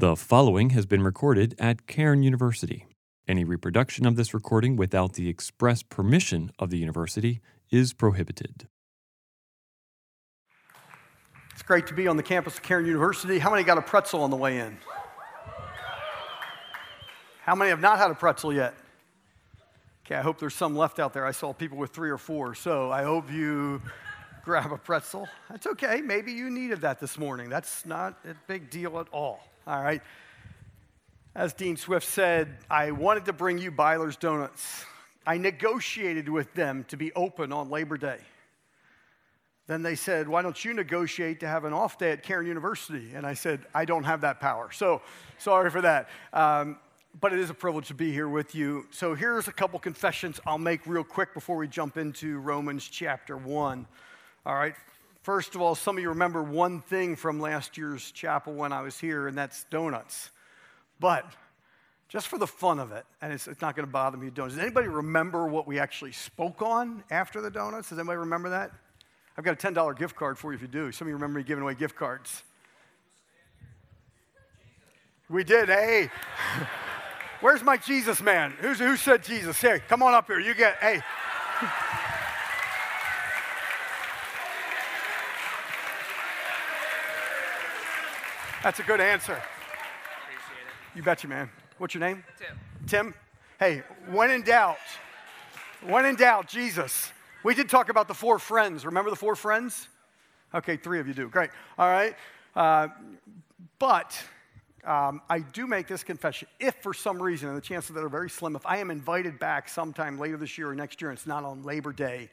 The following has been recorded at Cairn University. Any reproduction of this recording without the express permission of the university is prohibited. It's great to be on the campus of Cairn University. How many got a pretzel on the way in? How many have not had a pretzel yet? Okay, I hope there's some left out there. I saw people with three or four, so I hope you grab a pretzel. That's okay. Maybe you needed that this morning. That's not a big deal at all. All right. As Dean Swift said, I wanted to bring you Byler's Donuts. I negotiated with them to be open on Labor Day. Then they said, Why don't you negotiate to have an off day at Cairn University? And I said, I don't have that power. So sorry for that. Um, but it is a privilege to be here with you. So here's a couple confessions I'll make real quick before we jump into Romans chapter 1. All right. First of all, some of you remember one thing from last year's chapel when I was here, and that's donuts. But just for the fun of it, and it's, it's not going to bother me, donuts. Does anybody remember what we actually spoke on after the donuts? Does anybody remember that? I've got a $10 gift card for you if you do. Some of you remember me giving away gift cards. We did. Hey. Where's my Jesus man? Who's, who said Jesus? Hey, come on up here. You get, hey. That's a good answer. Appreciate it. You betcha, man. What's your name? Tim. Tim? Hey, when in doubt, when in doubt, Jesus. We did talk about the four friends. Remember the four friends? Okay, three of you do. Great. All right. Uh, but um, I do make this confession. If for some reason, and the chances that are very slim, if I am invited back sometime later this year or next year and it's not on Labor Day,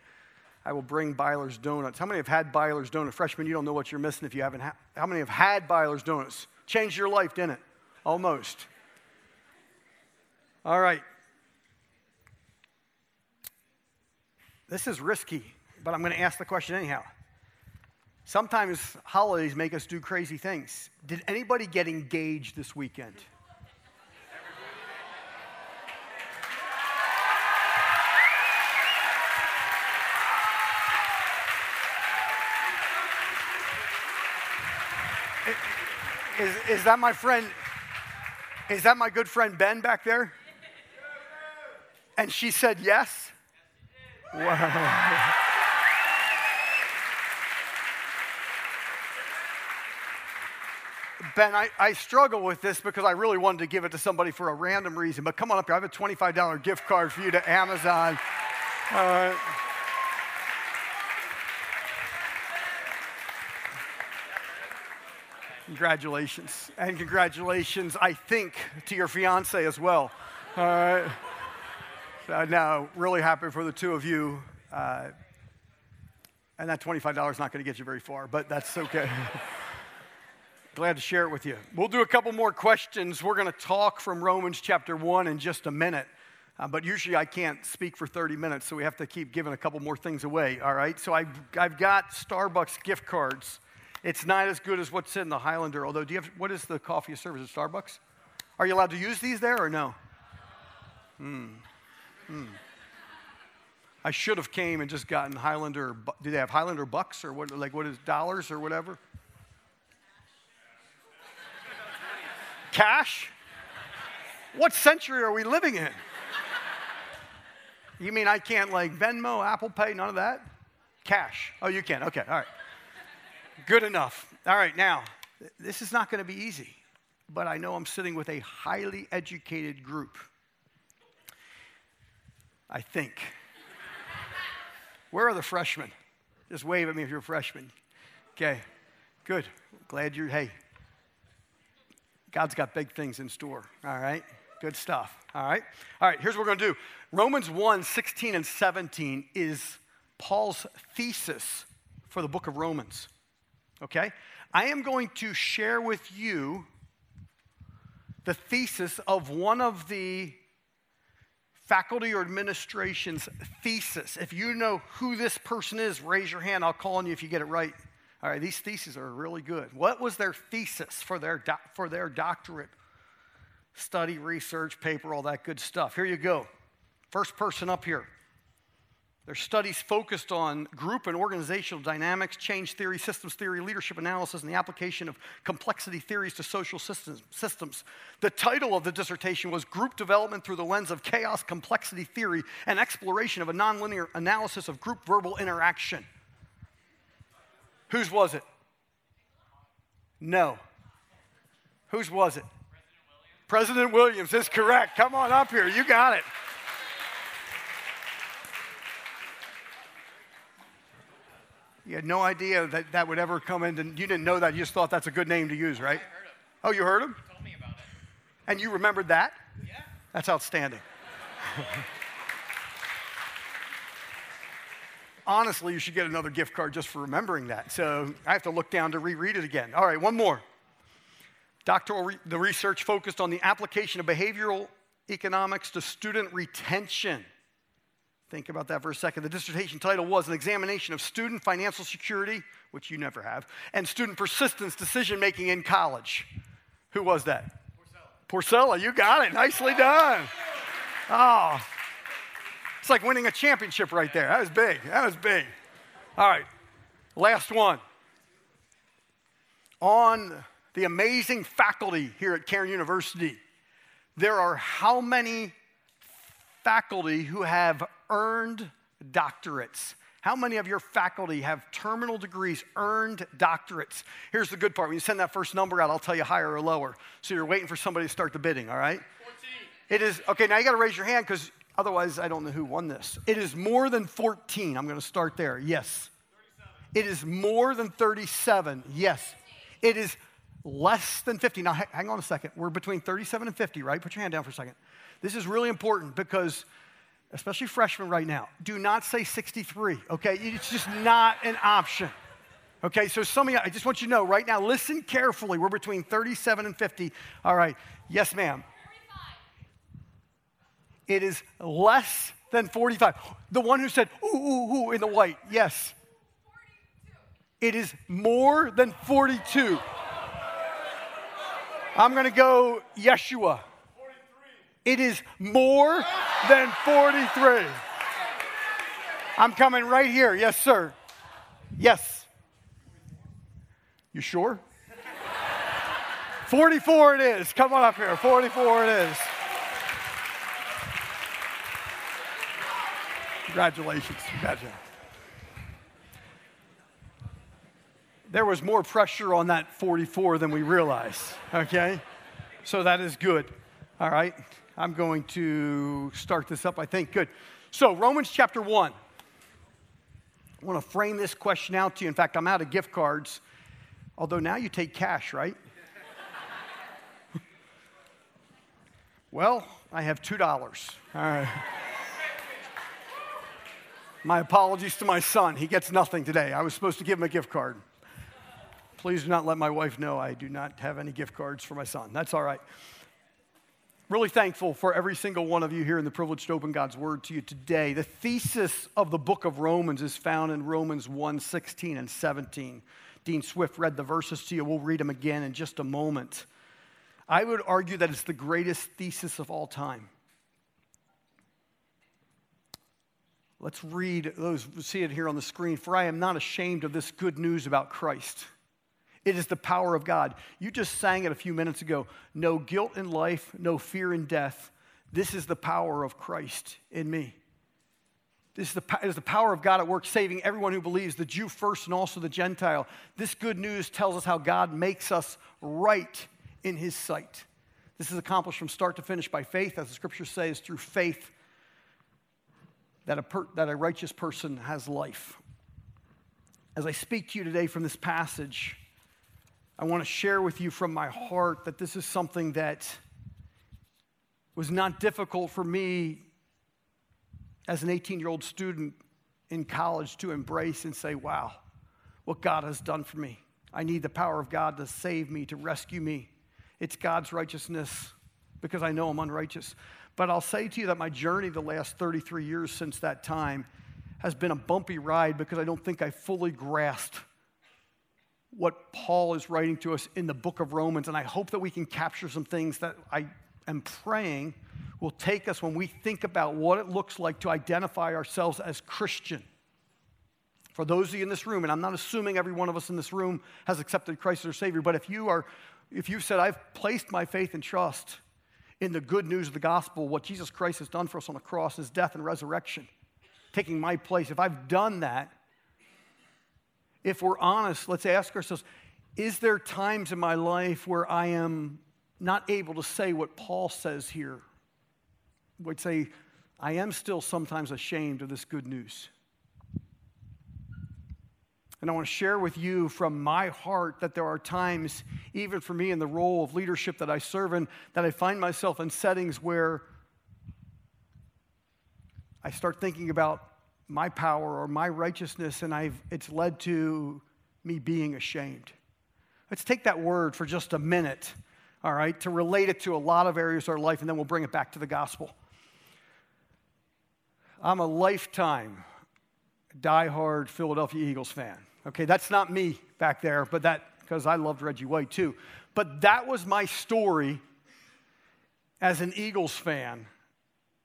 I will bring Byler's Donuts. How many have had Byler's Donuts? Freshmen, you don't know what you're missing if you haven't. Ha- How many have had Byler's Donuts? Changed your life, didn't it? Almost. All right. This is risky, but I'm going to ask the question anyhow. Sometimes holidays make us do crazy things. Did anybody get engaged this weekend? Is, is that my friend? Is that my good friend Ben back there? And she said yes? Wow. Ben, I, I struggle with this because I really wanted to give it to somebody for a random reason. But come on up here. I have a $25 gift card for you to Amazon. All Congratulations. And congratulations, I think, to your fiance as well. All right. So now, really happy for the two of you. Uh, and that $25 is not going to get you very far, but that's okay. Glad to share it with you. We'll do a couple more questions. We're going to talk from Romans chapter 1 in just a minute. Uh, but usually I can't speak for 30 minutes, so we have to keep giving a couple more things away, all right? So I've, I've got Starbucks gift cards. It's not as good as what's in the Highlander, although, do you have, what is the coffee? Is it Starbucks? Are you allowed to use these there or no? Hmm. Hmm. I should have came and just gotten Highlander. Do they have Highlander bucks or what? Like what is dollars or whatever? Cash? What century are we living in? You mean I can't like Venmo, Apple Pay, none of that? Cash. Oh, you can. Okay. All right. Good enough. All right. Now, this is not going to be easy, but I know I'm sitting with a highly educated group. I think. Where are the freshmen? Just wave at me if you're a freshman. Okay, good. Glad you're, hey, God's got big things in store, all right? Good stuff, all right? All right, here's what we're going to do Romans 1 16 and 17 is Paul's thesis for the book of Romans, okay? I am going to share with you the thesis of one of the faculty or administration's thesis. If you know who this person is, raise your hand. I'll call on you if you get it right. All right, these theses are really good. What was their thesis for their, for their doctorate? Study, research, paper, all that good stuff. Here you go. First person up here. Their studies focused on group and organizational dynamics, change theory, systems theory, leadership analysis, and the application of complexity theories to social systems. The title of the dissertation was Group Development Through the Lens of Chaos Complexity Theory and Exploration of a Nonlinear Analysis of Group Verbal Interaction. Whose was it? No. Whose was it? President Williams. President Williams is correct. Come on up here. You got it. You had no idea that that would ever come in. And you didn't know that. You just thought that's a good name to use, right? Oh, you heard him? He told me about it. And you remembered that? Yeah. That's outstanding. Honestly, you should get another gift card just for remembering that. So I have to look down to reread it again. All right, one more. Doctoral re- the research focused on the application of behavioral economics to student retention. Think about that for a second. The dissertation title was An Examination of Student Financial Security, which you never have, and Student Persistence Decision Making in College. Who was that? Porcella. Porcella, you got it. Nicely done. Oh, it's like winning a championship right there. That was big. That was big. All right, last one. On the amazing faculty here at Cairn University, there are how many faculty who have earned doctorates. How many of your faculty have terminal degrees, earned doctorates? Here's the good part. When you send that first number out, I'll tell you higher or lower. So you're waiting for somebody to start the bidding, all right? 14. It is, okay, now you got to raise your hand because otherwise I don't know who won this. It is more than 14. I'm going to start there. Yes. 37. It is more than 37. Yes. It is less than 50. Now, hang on a second. We're between 37 and 50, right? Put your hand down for a second. This is really important because especially freshmen right now, do not say 63, okay? It's just not an option. Okay, so some of you, I just want you to know right now, listen carefully. We're between 37 and 50. All right, yes, ma'am. 45. It is less than 45. The one who said, ooh, ooh, ooh, in the white, yes. 42. It is more than 42. I'm gonna go Yeshua. 43. It is more than 43. I'm coming right here. Yes, sir. Yes. You sure? 44 it is. Come on up here. 44 it is. Congratulations. Congratulations. There was more pressure on that 44 than we realized, okay? So that is good. All right. I'm going to start this up, I think. Good. So, Romans chapter 1. I want to frame this question out to you. In fact, I'm out of gift cards, although now you take cash, right? well, I have $2. All right. My apologies to my son. He gets nothing today. I was supposed to give him a gift card. Please do not let my wife know I do not have any gift cards for my son. That's all right. Really thankful for every single one of you here and the privilege to open God's word to you today. The thesis of the book of Romans is found in Romans 1 16 and 17. Dean Swift read the verses to you. We'll read them again in just a moment. I would argue that it's the greatest thesis of all time. Let's read those, see it here on the screen. For I am not ashamed of this good news about Christ. It is the power of God. You just sang it a few minutes ago. No guilt in life, no fear in death. This is the power of Christ in me. This is the, is the power of God at work, saving everyone who believes, the Jew first and also the Gentile. This good news tells us how God makes us right in his sight. This is accomplished from start to finish by faith, as the scripture says, through faith that a, per, that a righteous person has life. As I speak to you today from this passage, I want to share with you from my heart that this is something that was not difficult for me as an 18 year old student in college to embrace and say, wow, what God has done for me. I need the power of God to save me, to rescue me. It's God's righteousness because I know I'm unrighteous. But I'll say to you that my journey the last 33 years since that time has been a bumpy ride because I don't think I fully grasped what Paul is writing to us in the book of Romans. And I hope that we can capture some things that I am praying will take us when we think about what it looks like to identify ourselves as Christian. For those of you in this room, and I'm not assuming every one of us in this room has accepted Christ as their Savior, but if you are, if you've said, I've placed my faith and trust in the good news of the gospel, what Jesus Christ has done for us on the cross, his death and resurrection, taking my place, if I've done that, if we're honest, let's ask ourselves, is there times in my life where I am not able to say what Paul says here? Would say, I am still sometimes ashamed of this good news. And I want to share with you from my heart that there are times, even for me in the role of leadership that I serve in, that I find myself in settings where I start thinking about my power or my righteousness, and I've, it's led to me being ashamed. Let's take that word for just a minute, all right, to relate it to a lot of areas of our life, and then we'll bring it back to the gospel. I'm a lifetime diehard Philadelphia Eagles fan. Okay, that's not me back there, but that, because I loved Reggie White too. But that was my story as an Eagles fan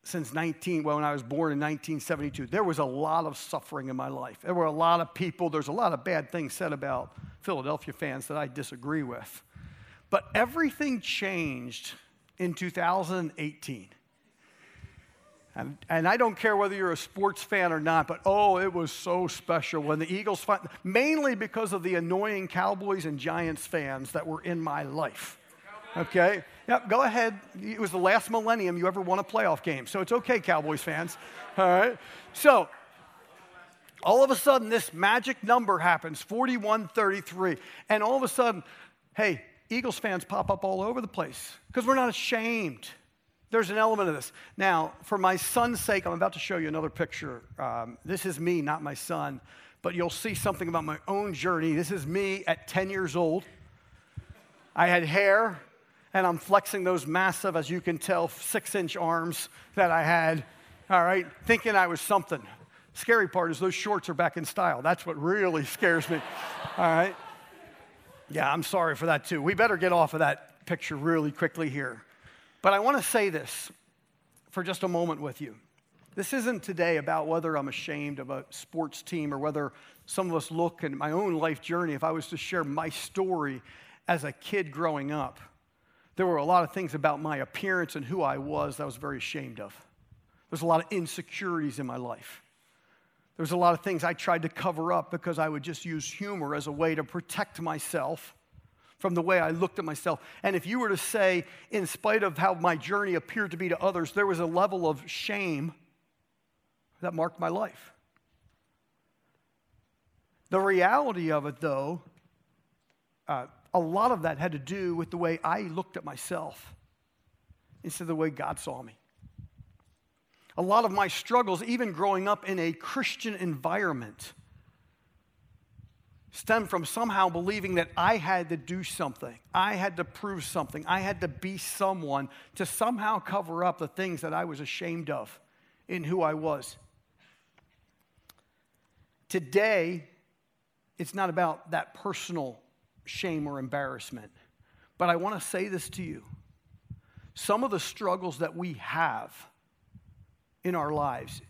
since 19, well, when I was born in 1972. There was a lot of suffering in my life. There were a lot of people, there's a lot of bad things said about Philadelphia fans that I disagree with. But everything changed in 2018. And, and, I don't care whether you're a sports fan or not, but oh, it was so special when the Eagles, mainly because of the annoying Cowboys and Giants fans that were in my life. Okay? Yep, go ahead. It was the last millennium you ever won a playoff game, so it's okay, Cowboys fans. All right? So, all of a sudden, this magic number happens 4133. And all of a sudden, hey, Eagles fans pop up all over the place because we're not ashamed there's an element of this. Now, for my son's sake, I'm about to show you another picture. Um, this is me, not my son, but you'll see something about my own journey. This is me at 10 years old. I had hair, and I'm flexing those massive, as you can tell, six inch arms that I had, all right, thinking I was something. Scary part is those shorts are back in style. That's what really scares me, all right? Yeah, I'm sorry for that too. We better get off of that picture really quickly here. But I want to say this for just a moment with you. This isn't today about whether I'm ashamed of a sports team or whether some of us look in my own life journey. If I was to share my story as a kid growing up, there were a lot of things about my appearance and who I was that I was very ashamed of. There's a lot of insecurities in my life. There was a lot of things I tried to cover up because I would just use humor as a way to protect myself from the way I looked at myself. And if you were to say, in spite of how my journey appeared to be to others, there was a level of shame that marked my life. The reality of it, though, uh, a lot of that had to do with the way I looked at myself instead of the way God saw me. A lot of my struggles, even growing up in a Christian environment, stemmed from somehow believing that I had to do something. I had to prove something. I had to be someone to somehow cover up the things that I was ashamed of in who I was. Today, it's not about that personal shame or embarrassment, but I want to say this to you. Some of the struggles that we have in our lives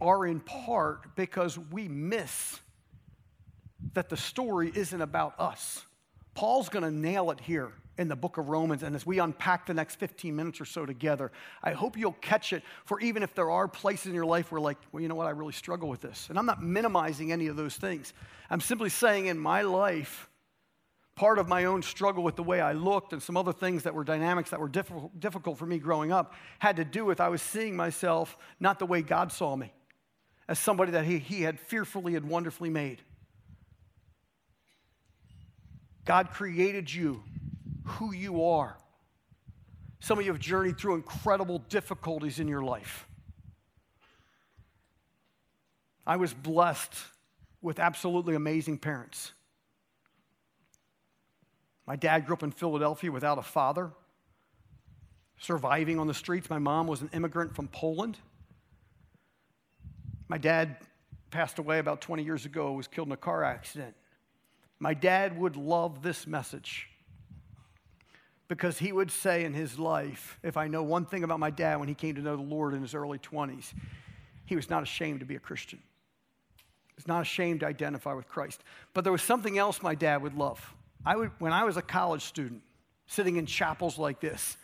are in part because we miss that the story isn't about us. Paul's going to nail it here in the book of Romans. And as we unpack the next 15 minutes or so together, I hope you'll catch it for even if there are places in your life where, like, well, you know what, I really struggle with this. And I'm not minimizing any of those things. I'm simply saying in my life, part of my own struggle with the way I looked and some other things that were dynamics that were difficult, for me growing up had to do with I was seeing myself not the way God saw me, as somebody that he, he had fearfully and wonderfully made. God created you who you are. Some of you have journeyed through incredible difficulties in your life. I was blessed with absolutely amazing parents. My dad grew up in Philadelphia without a father, surviving on the streets. My mom was an immigrant from Poland. My dad passed away about 20 years ago, was killed in a car accident. My dad would love this message. because he would say in his life, if I know one thing about my dad when he came to know the Lord in his early 20s, he was not ashamed to be a Christian. He was not ashamed to identify with Christ. But there was something else my dad would love. I would, when I was a college student, sitting in chapels like this,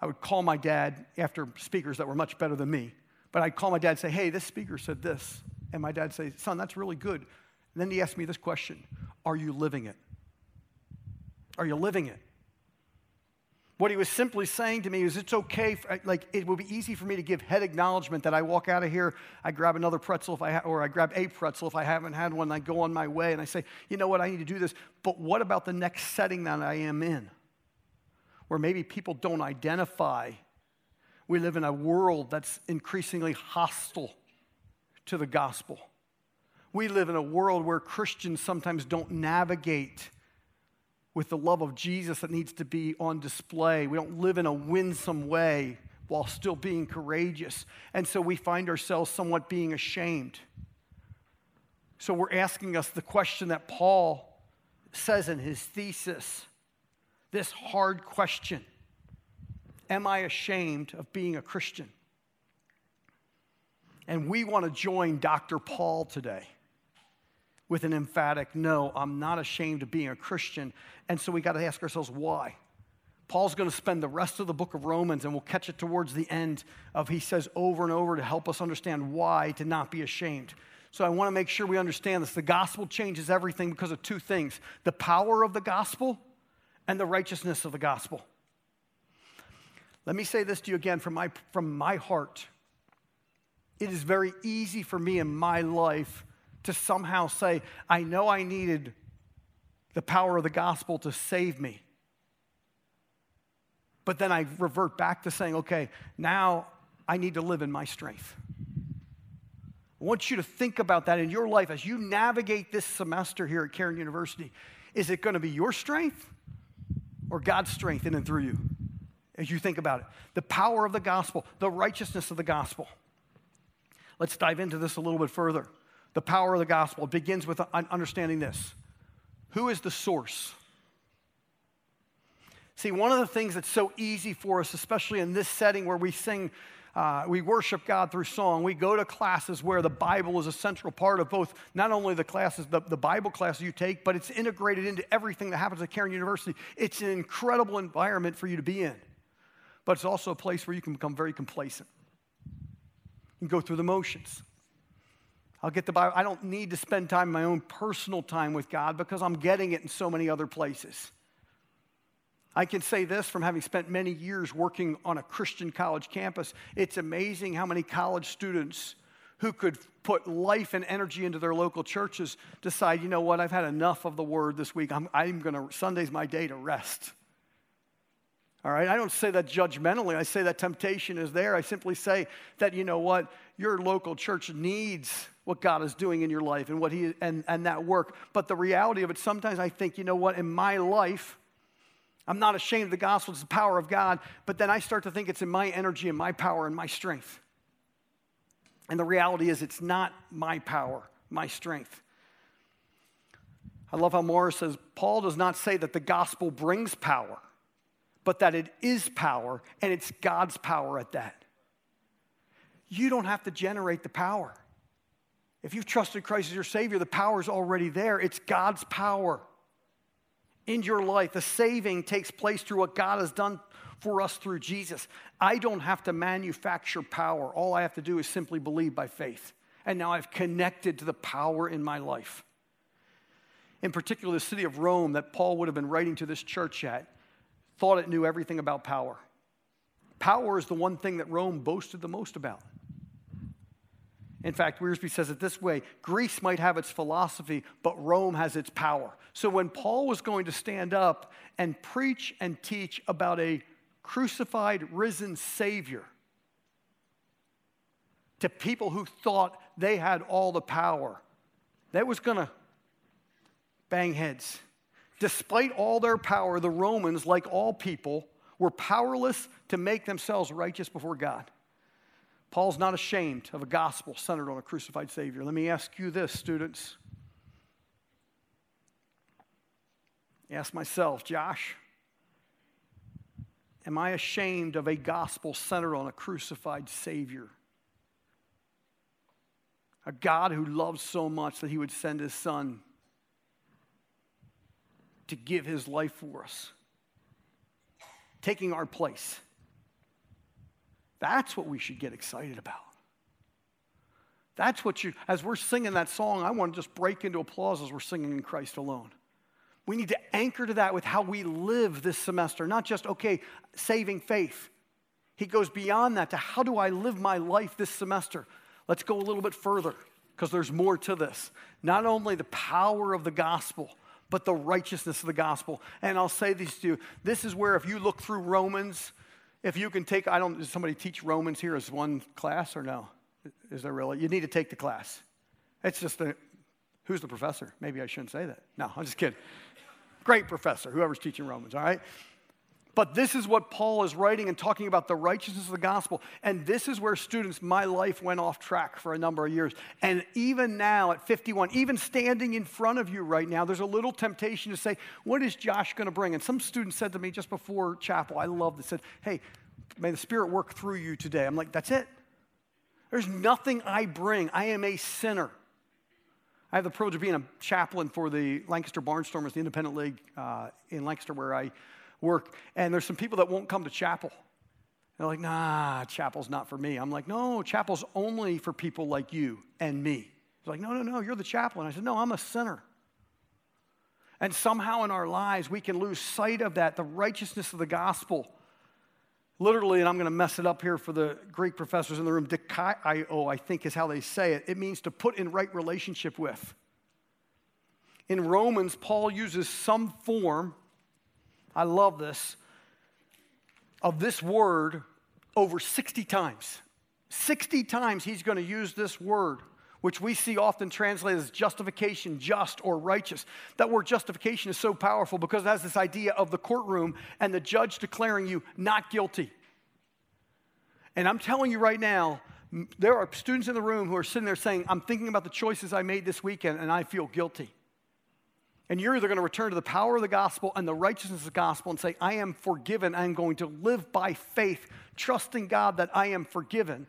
I would call my dad after speakers that were much better than me. But I'd call my dad and say, hey, this speaker said this. And my dad'd say, son, that's really good. And then he asked me this question Are you living it? Are you living it? What he was simply saying to me is, it's okay, for, like, it will be easy for me to give head acknowledgement that I walk out of here, I grab another pretzel if I ha- or I grab a pretzel if I haven't had one, I go on my way and I say, you know what, I need to do this. But what about the next setting that I am in? Where maybe people don't identify. We live in a world that's increasingly hostile to the gospel. We live in a world where Christians sometimes don't navigate with the love of Jesus that needs to be on display. We don't live in a winsome way while still being courageous. And so we find ourselves somewhat being ashamed. So we're asking us the question that Paul says in his thesis this hard question Am I ashamed of being a Christian? And we want to join Dr. Paul today with an emphatic no, I'm not ashamed of being a Christian. And so we got to ask ourselves why. Paul's going to spend the rest of the book of Romans, and we'll catch it towards the end of he says over and over to help us understand why to not be ashamed. So I want to make sure we understand this. The gospel changes everything because of two things the power of the gospel and the righteousness of the gospel. Let me say this to you again from my, from my heart. It is very easy for me in my life to somehow say, I know I needed the power of the gospel to save me. But then I revert back to saying, okay, now I need to live in my strength. I want you to think about that in your life as you navigate this semester here at Cairn University. Is it going to be your strength or God's strength in and through you as you think about it? The power of the gospel, the righteousness of the gospel. Let's dive into this a little bit further the power of the gospel. Begins with understanding this Who is the source? See, one of the things that's so easy for us, especially in this setting where we sing, uh, we worship God through song, we go to classes where the Bible is a central part of both, not only the classes, the, the Bible classes you take, but it's integrated into everything that happens at Cairn University. It's an incredible environment for you to be in, but it's also a place where you can become very complacent. and go through the motions. I'll get the Bible. I don't need to spend time, my own personal time with God because I'm getting it in so many other places. I can say this from having spent many years working on a Christian college campus. It's amazing how many college students who could put life and energy into their local churches decide, you know what, I've had enough of the word this week. I'm, I'm going to, Sunday's my day to rest. All right, I don't say that judgmentally. I say that temptation is there. I simply say that, you know what, your local church needs what God is doing in your life and what He and, and that work. But the reality of it, sometimes I think, you know what, in my life, I'm not ashamed of the gospel, it's the power of God, but then I start to think it's in my energy and my power and my strength. And the reality is, it's not my power, my strength. I love how Morris says Paul does not say that the gospel brings power, but that it is power, and it's God's power at that. You don't have to generate the power. If you've trusted Christ as your Savior, the power is already there. It's God's power in your life. The saving takes place through what God has done for us through Jesus. I don't have to manufacture power. All I have to do is simply believe by faith. And now I've connected to the power in my life. In particular, the city of Rome that Paul would have been writing to this church at thought it knew everything about power. Power is the one thing that Rome boasted the most about. In fact, Wiersbe says it this way Greece might have its philosophy, but Rome has its power. So when Paul was going to stand up and preach and teach about a crucified, risen Savior to people who thought they had all the power, that was going to bang heads. Despite all their power, the Romans, like all people, were powerless to make themselves righteous before God. Paul's not ashamed of a gospel centered on a crucified Savior. Let me ask you this, students. Ask myself, Josh, Am I ashamed of a gospel centered on a crucified Savior? A God who loves so much that he would send his son to give his life for us, taking our place. That's what we should get excited about. That's what you, as we're singing that song, I want to just break into applause as we're singing in Christ alone. We need to anchor to that with how we live this semester, not just, okay, saving faith. He goes beyond that to how do I live my life this semester? Let's go a little bit further because there's more to this. Not only the power of the gospel, but the righteousness of the gospel. And I'll say this to you this is where if you look through Romans, if you can take, I don't, does somebody teach Romans here as one class or no? Is there really? You need to take the class. It's just a, who's the professor? Maybe I shouldn't say that. No, I'm just kidding. Great professor, whoever's teaching Romans, all right? But this is what Paul is writing and talking about the righteousness of the gospel. And this is where students, my life went off track for a number of years. And even now at 51, even standing in front of you right now, there's a little temptation to say, What is Josh going to bring? And some students said to me just before chapel, I love this, said, Hey, may the Spirit work through you today. I'm like, That's it. There's nothing I bring. I am a sinner. I have the privilege of being a chaplain for the Lancaster Barnstormers, the independent league uh, in Lancaster, where I work. And there's some people that won't come to chapel. They're like, nah, chapel's not for me. I'm like, no, chapel's only for people like you and me. He's like, no, no, no, you're the chaplain. I said, no, I'm a sinner. And somehow in our lives, we can lose sight of that, the righteousness of the gospel Literally, and I'm going to mess it up here for the Greek professors in the room, dikaio, I think is how they say it. It means to put in right relationship with. In Romans, Paul uses some form, I love this, of this word over 60 times. 60 times he's going to use this word which we see often translated as justification, just, or righteous. That word justification is so powerful because it has this idea of the courtroom and the judge declaring you not guilty. And I'm telling you right now, there are students in the room who are sitting there saying, I'm thinking about the choices I made this weekend and I feel guilty. And you're either going to return to the power of the gospel and the righteousness of the gospel and say, I am forgiven. I'm going to live by faith, trusting God that I am forgiven.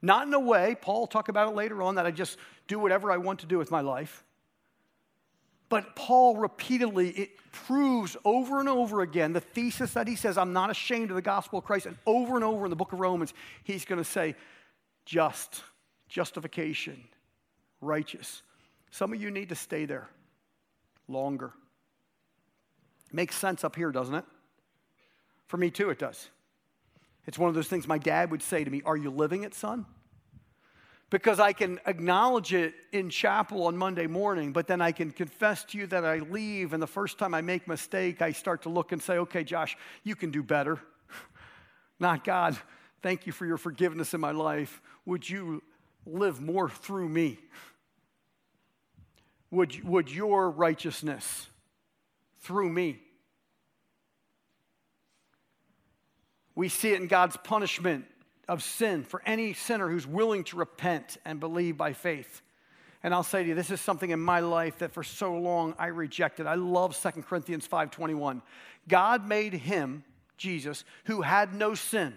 Not in a way, Paul will talk about it later on, that I just do whatever I want to do with my life. But Paul repeatedly, it proves over and over again the thesis that he says, I'm not ashamed of the gospel of Christ. And over and over in the book of Romans, he's going to say, just, justification, righteous. Some of you need to stay there longer. Makes sense up here, doesn't it? For me, too, it does. It's one of those things my dad would say to me Are you living it, son? Because I can acknowledge it in chapel on Monday morning, but then I can confess to you that I leave, and the first time I make mistake, I start to look and say, Okay, Josh, you can do better. Not God, thank you for your forgiveness in my life. Would you live more through me? Would, would your righteousness through me We see it in God's punishment of sin for any sinner who's willing to repent and believe by faith. And I'll say to you, this is something in my life that for so long I rejected. I love 2 Corinthians 5:21. God made him, Jesus, who had no sin,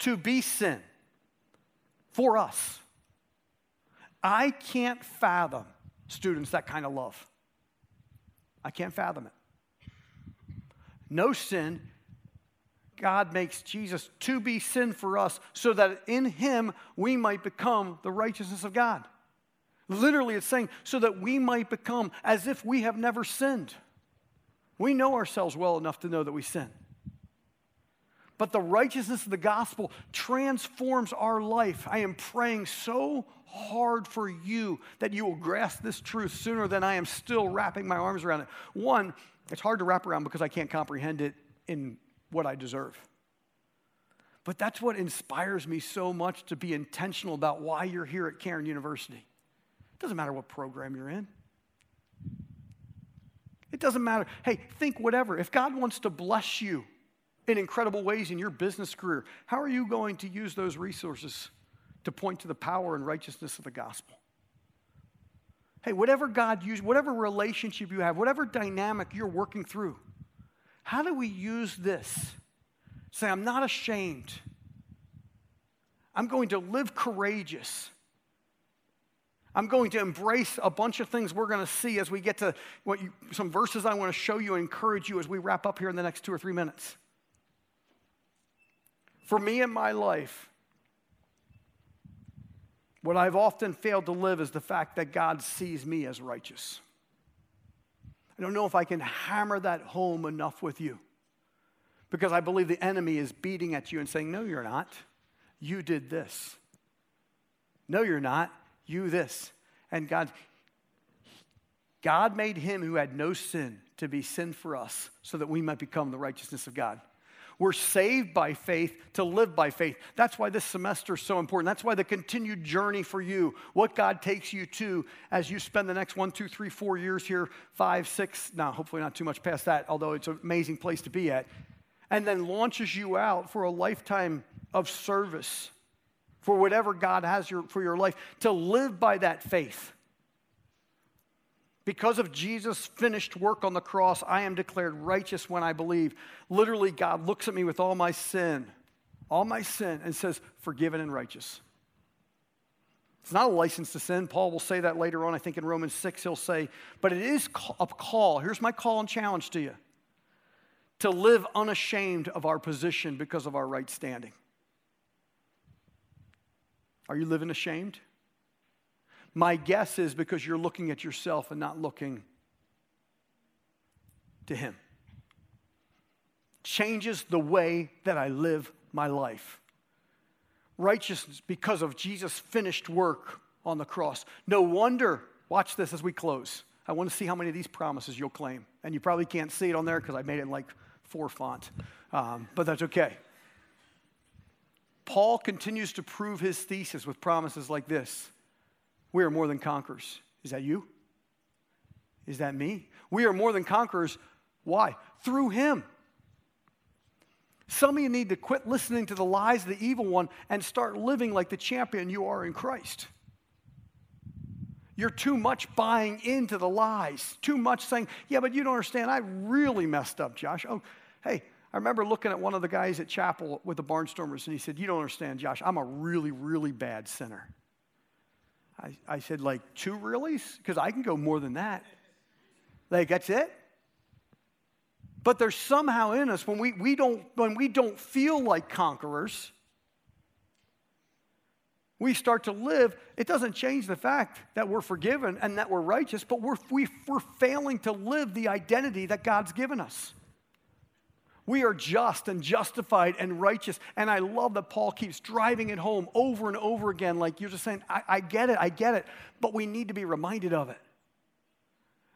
to be sin for us. I can't fathom, students, that kind of love. I can't fathom it. No sin, God makes Jesus to be sin for us so that in him we might become the righteousness of God. Literally, it's saying so that we might become as if we have never sinned. We know ourselves well enough to know that we sin. But the righteousness of the gospel transforms our life. I am praying so hard for you that you will grasp this truth sooner than I am still wrapping my arms around it. One, it's hard to wrap around because I can't comprehend it in what I deserve. But that's what inspires me so much to be intentional about why you're here at Cairn University. It doesn't matter what program you're in. It doesn't matter. Hey, think whatever. If God wants to bless you in incredible ways in your business career, how are you going to use those resources to point to the power and righteousness of the gospel? Hey, whatever God uses, whatever relationship you have, whatever dynamic you're working through, How do we use this? Say, I'm not ashamed. I'm going to live courageous. I'm going to embrace a bunch of things we're going to see as we get to you, some verses I want to show you and encourage you as we wrap up here in the next two or three minutes. For me in my life, what I've often failed to live is the fact that God sees me as righteous. I don't know if I can hammer that home enough with you because I believe the enemy is beating at you and saying, No, you're not. You did this. No, you're not. You this. And God, God made him who had no sin to be sin for us so that we might become the righteousness of God. We're saved by faith to live by faith. That's why this semester is so important. That's why the continued journey for you, what God takes you to as you spend the next one, two, three, four years here, five, six, now hopefully not too much past that, although it's an amazing place to be at, and then launches you out for a lifetime of service for whatever God has your, for your life, to live by that faith. Because of Jesus' finished work on the cross, I am declared righteous when I believe. Literally, God looks at me with all my sin, all my sin, and says, forgiven and righteous. It's not a license to sin. Paul will say that later on. I think in Romans 6, he'll say, but it is a call. Here's my call and challenge to you to live unashamed of our position because of our right standing. Are you living ashamed? My guess is because you're looking at yourself and not looking to Him. Changes the way that I live my life. Righteousness because of Jesus' finished work on the cross. No wonder, watch this as we close. I want to see how many of these promises you'll claim. And you probably can't see it on there because I made it in like four font, um, but that's okay. Paul continues to prove his thesis with promises like this We are more than conquerors. Is that you? Is that me? We are more than conquerors. Why? Through him. Some of you need to quit listening to the lies of the evil one and start living like the champion you are in Christ. You're too much buying into the lies, too much saying, Yeah, but you don't understand. I really messed up, Josh. Oh, hey, I remember looking at one of the guys at chapel with the Barnstormers, and he said, You don't understand, Josh, I'm a really, really bad sinner. I, I said, Like two reallys? Because I can go more than that. Like, that's it? But there's somehow in us when we, we don't when we don't feel like conquerors, we start to live, it doesn't change the fact that we're forgiven and that we're righteous, but we're, we, we're failing to live the identity that God's given us. We are just and justified and righteous. And I love that Paul keeps driving it home over and over again. Like you're just saying, I, I get it, I get it. But we need to be reminded of it.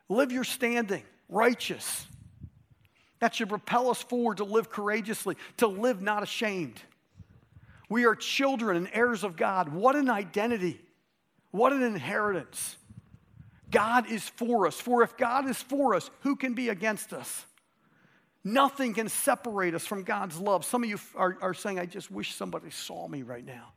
Live your standing, righteous. That should propel us forward to live courageously, to live not ashamed. We are children and heirs of God. What an identity! What an inheritance. God is for us. For if God is for us, who can be against us? Nothing can separate us from God's love. Some of you are, are saying, I just wish somebody saw me right now.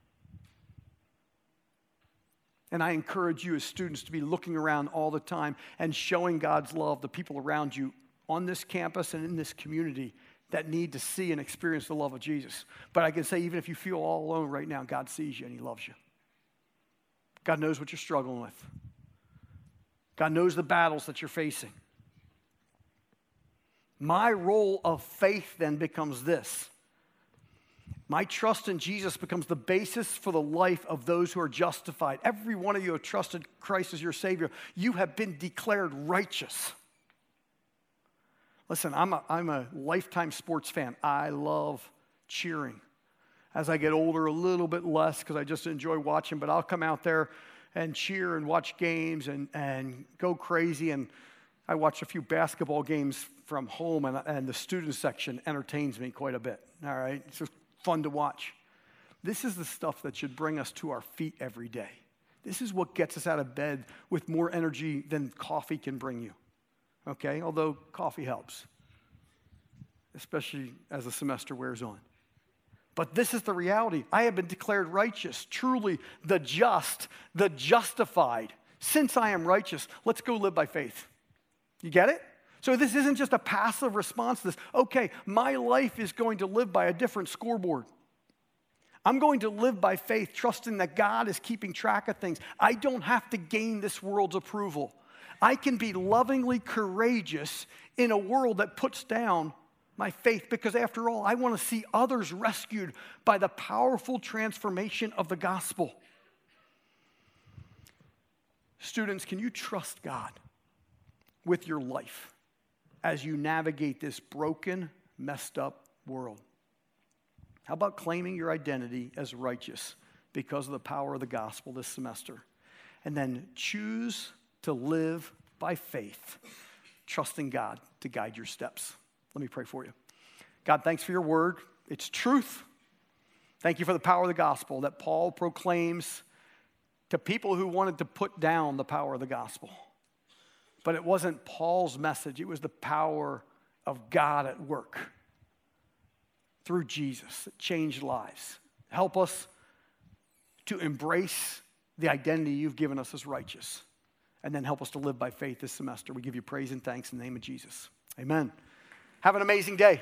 And I encourage you as students to be looking around all the time and showing God's love the people around you on this campus and in this community that need to see and experience the love of Jesus. But I can say, even if you feel all alone right now, God sees you and He loves you. God knows what you're struggling with, God knows the battles that you're facing. My role of faith then becomes this. My trust in Jesus becomes the basis for the life of those who are justified. Every one of you have trusted Christ as your Savior. You have been declared righteous. Listen, I'm a, I'm a lifetime sports fan. I love cheering. As I get older, a little bit less because I just enjoy watching, but I'll come out there and cheer and watch games and, and go crazy. And I watch a few basketball games from home, and, and the student section entertains me quite a bit. All right? It's just fun to watch. This is the stuff that should bring us to our feet every day. This is what gets us out of bed with more energy than coffee can bring you. Okay? Although coffee helps, especially as the semester wears on. But this is the reality. I have been declared righteous, truly the just, the justified. Since I am righteous, let's go live by faith. You get it? So this isn't just a passive response to this. Okay, my life is going to live by a different scoreboard. I'm going to live by faith, trusting that God is keeping track of things. I don't have to gain this world's approval. I can be lovingly courageous in a world that puts down my faith because, after all, I want to see others rescued by the powerful transformation of the gospel. Students, can you trust God with your life? As you navigate this broken, messed up world? How about claiming your identity as righteous because of the power of the gospel this semester? And then choose to live by faith, trusting God to guide your steps. Let me pray for you. God, thanks for your word. It's truth. Thank you for the power of the gospel that Paul proclaims to people who wanted to put down the power of the gospel. But it wasn't Paul's message, it was the power of God at work through Jesus that changed lives. Help us to embrace the identity you've given us as righteous, and then help us to live by faith this semester. We give you praise and thanks in the name of Jesus. Amen. Have an amazing day.